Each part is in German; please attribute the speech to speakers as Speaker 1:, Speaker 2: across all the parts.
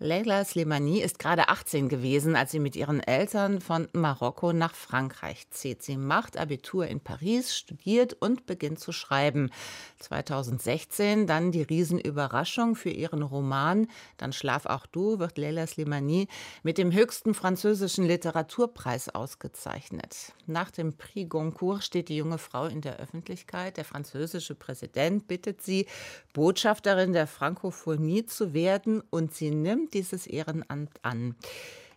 Speaker 1: Leila Slimani ist gerade 18 gewesen, als sie mit ihren Eltern von Marokko nach Frankreich zieht. Sie macht Abitur in Paris, studiert und beginnt zu schreiben. 2016 dann die Riesenüberraschung für ihren Roman Dann schlaf auch du wird Leila Slimani mit dem höchsten französischen Literaturpreis ausgezeichnet. Nach dem Prix Goncourt steht die junge Frau in der Öffentlichkeit. Der französische Präsident bittet sie, Botschafterin der Frankophonie zu werden und sie nimmt dieses Ehrenamt an.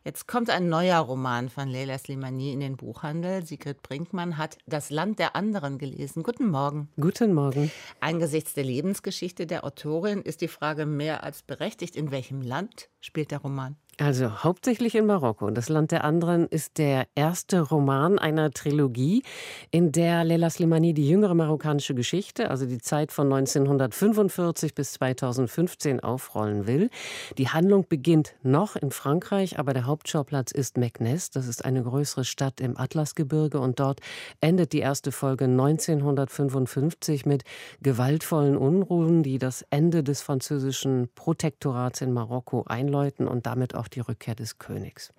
Speaker 1: Jetzt kommt ein neuer Roman von Leila Slimani in den Buchhandel. Sigrid Brinkmann hat Das Land der anderen gelesen. Guten Morgen.
Speaker 2: Guten Morgen.
Speaker 1: Angesichts der Lebensgeschichte der Autorin ist die Frage mehr als berechtigt. In welchem Land spielt der Roman?
Speaker 2: Also hauptsächlich in Marokko. Das Land der anderen ist der erste Roman einer Trilogie, in der Leila Slimani die jüngere marokkanische Geschichte, also die Zeit von 1945 bis 2015 aufrollen will. Die Handlung beginnt noch in Frankreich, aber der Hauptschauplatz ist Meknes. Das ist eine größere Stadt im Atlasgebirge und dort endet die erste Folge 1955 mit gewaltvollen Unruhen, die das Ende des französischen Protektorats in Marokko einläuten und damit auch die Rückkehr des Königs.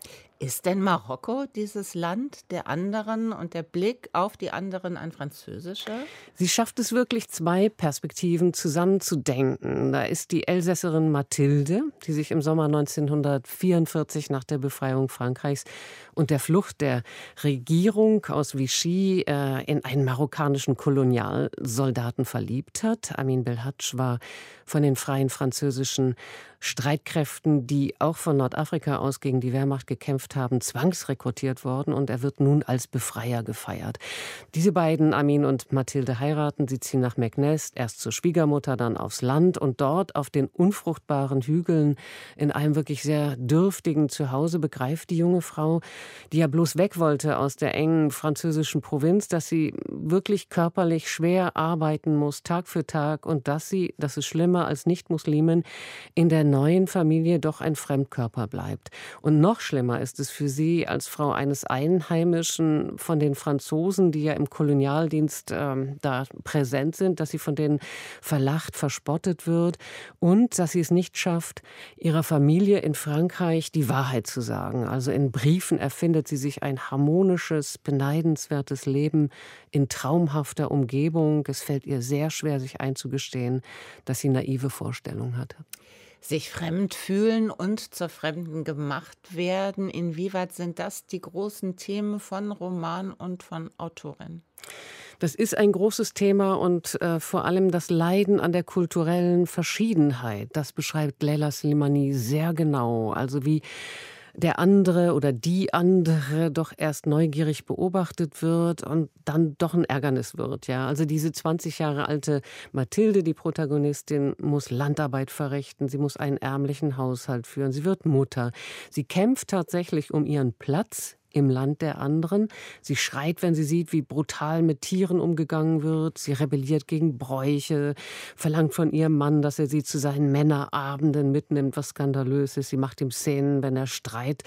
Speaker 1: Ist denn Marokko dieses Land der anderen und der Blick auf die anderen ein französischer?
Speaker 2: Sie schafft es wirklich, zwei Perspektiven zusammenzudenken. Da ist die Elsässerin Mathilde, die sich im Sommer 1944 nach der Befreiung Frankreichs und der Flucht der Regierung aus Vichy äh, in einen marokkanischen Kolonialsoldaten verliebt hat. Amin Belhatsch war von den freien französischen Streitkräften, die auch von Nordafrika aus gegen die Wehrmacht gekämpft haben, zwangsrekrutiert worden und er wird nun als Befreier gefeiert. Diese beiden, Amin und Mathilde, heiraten. Sie ziehen nach Meknes, erst zur Schwiegermutter, dann aufs Land und dort auf den unfruchtbaren Hügeln in einem wirklich sehr dürftigen Zuhause begreift die junge Frau, die ja bloß weg wollte aus der engen französischen Provinz, dass sie wirklich körperlich schwer arbeiten muss, Tag für Tag und dass sie, das ist schlimmer als Nicht-Muslimen, in der neuen Familie doch ein Fremdkörper bleibt. Und noch schlimmer ist es für sie als Frau eines Einheimischen von den Franzosen, die ja im Kolonialdienst äh, da präsent sind, dass sie von denen verlacht, verspottet wird und dass sie es nicht schafft, ihrer Familie in Frankreich die Wahrheit zu sagen. Also in Briefen erfindet sie sich ein harmonisches, beneidenswertes Leben in traumhafter Umgebung. Es fällt ihr sehr schwer, sich einzugestehen, dass sie naive Vorstellungen hatte
Speaker 1: sich fremd fühlen und zur Fremden gemacht werden. Inwieweit sind das die großen Themen von Roman und von Autorin?
Speaker 2: Das ist ein großes Thema und äh, vor allem das Leiden an der kulturellen Verschiedenheit. Das beschreibt Leila Slimani sehr genau. Also wie der andere oder die andere doch erst neugierig beobachtet wird und dann doch ein Ärgernis wird. Ja, also diese 20 Jahre alte Mathilde, die Protagonistin, muss Landarbeit verrichten. Sie muss einen ärmlichen Haushalt führen. Sie wird Mutter. Sie kämpft tatsächlich um ihren Platz im Land der anderen. Sie schreit, wenn sie sieht, wie brutal mit Tieren umgegangen wird. Sie rebelliert gegen Bräuche, verlangt von ihrem Mann, dass er sie zu seinen Männerabenden mitnimmt, was skandalös ist. Sie macht ihm Szenen, wenn er Streit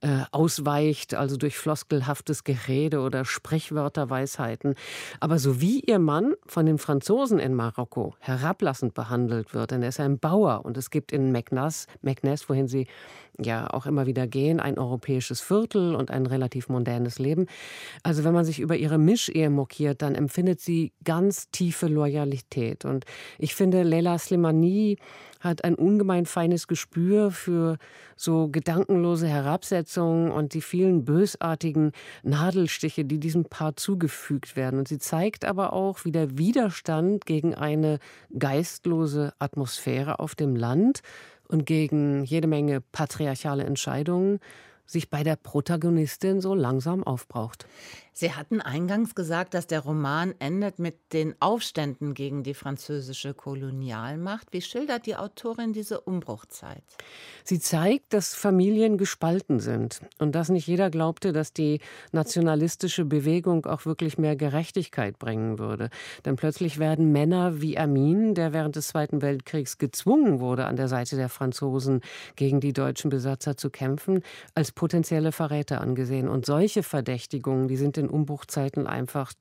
Speaker 2: äh, ausweicht, also durch floskelhaftes Gerede oder Sprichwörterweisheiten. Aber so wie ihr Mann von den Franzosen in Marokko herablassend behandelt wird, denn er ist ein Bauer und es gibt in Meknes, Meknes wohin sie ja auch immer wieder gehen, ein europäisches Viertel und ein relativ mondänes Leben. Also wenn man sich über ihre Mischehe mokiert, dann empfindet sie ganz tiefe Loyalität. Und ich finde, Leila Slimani hat ein ungemein feines Gespür für so gedankenlose Herabsetzungen und die vielen bösartigen Nadelstiche, die diesem Paar zugefügt werden. Und sie zeigt aber auch, wie der Widerstand gegen eine geistlose Atmosphäre auf dem Land und gegen jede Menge patriarchale Entscheidungen sich bei der Protagonistin so langsam aufbraucht.
Speaker 1: Sie hatten eingangs gesagt, dass der Roman endet mit den Aufständen gegen die französische Kolonialmacht. Wie schildert die Autorin diese Umbruchzeit?
Speaker 2: Sie zeigt, dass Familien gespalten sind und dass nicht jeder glaubte, dass die nationalistische Bewegung auch wirklich mehr Gerechtigkeit bringen würde. Denn plötzlich werden Männer wie Amin, der während des Zweiten Weltkriegs gezwungen wurde, an der Seite der Franzosen gegen die deutschen Besatzer zu kämpfen, als potenzielle Verräter angesehen. Und solche Verdächtigungen, die sind in in Umbruchzeiten einfach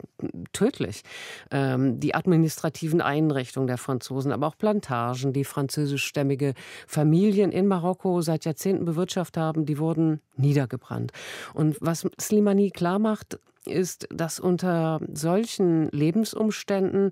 Speaker 2: tödlich. Ähm, die administrativen Einrichtungen der Franzosen, aber auch Plantagen, die französischstämmige Familien in Marokko seit Jahrzehnten bewirtschaftet haben, die wurden niedergebrannt. Und was Slimani klar macht, ist, dass unter solchen Lebensumständen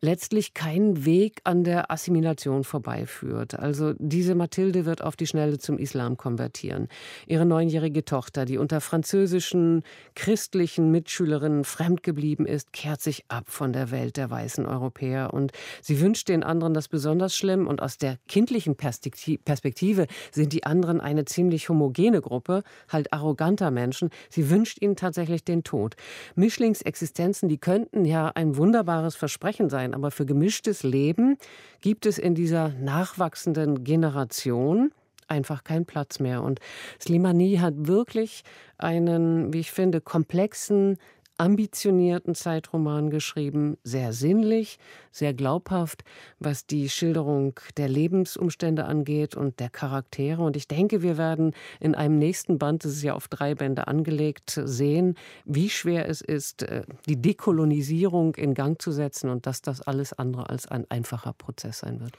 Speaker 2: letztlich kein Weg an der Assimilation vorbeiführt. Also diese Mathilde wird auf die Schnelle zum Islam konvertieren. Ihre neunjährige Tochter, die unter französischen christlichen Mitschülerinnen fremdgeblieben ist, kehrt sich ab von der Welt der weißen Europäer und sie wünscht den anderen das besonders schlimm und aus der kindlichen Perspektive sind die anderen eine ziemlich homogene Gruppe, halt arroganter Menschen. Sie wünscht ihnen tatsächlich den Tod. Mischlingsexistenzen, die könnten ja ein wunderbares Versprechen sein, sein. Aber für gemischtes Leben gibt es in dieser nachwachsenden Generation einfach keinen Platz mehr. Und Slimani hat wirklich einen, wie ich finde, komplexen, ambitionierten Zeitroman geschrieben, sehr sinnlich, sehr glaubhaft, was die Schilderung der Lebensumstände angeht und der Charaktere. Und ich denke, wir werden in einem nächsten Band, das ist ja auf drei Bände angelegt, sehen, wie schwer es ist, äh, die Dekolonisierung in Gang zu setzen und dass das alles andere als ein einfacher Prozess sein wird.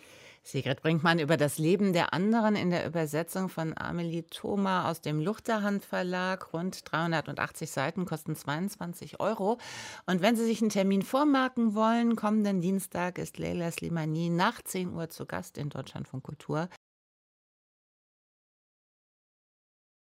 Speaker 1: Sigrid Brinkmann über das Leben der anderen in der Übersetzung von Amelie Thoma aus dem Luchterhand Verlag. Rund 380 Seiten kosten 22 Euro. Und wenn Sie sich einen Termin vormerken wollen, kommenden Dienstag ist Leila Slimani nach 10 Uhr zu Gast in Deutschland von Kultur.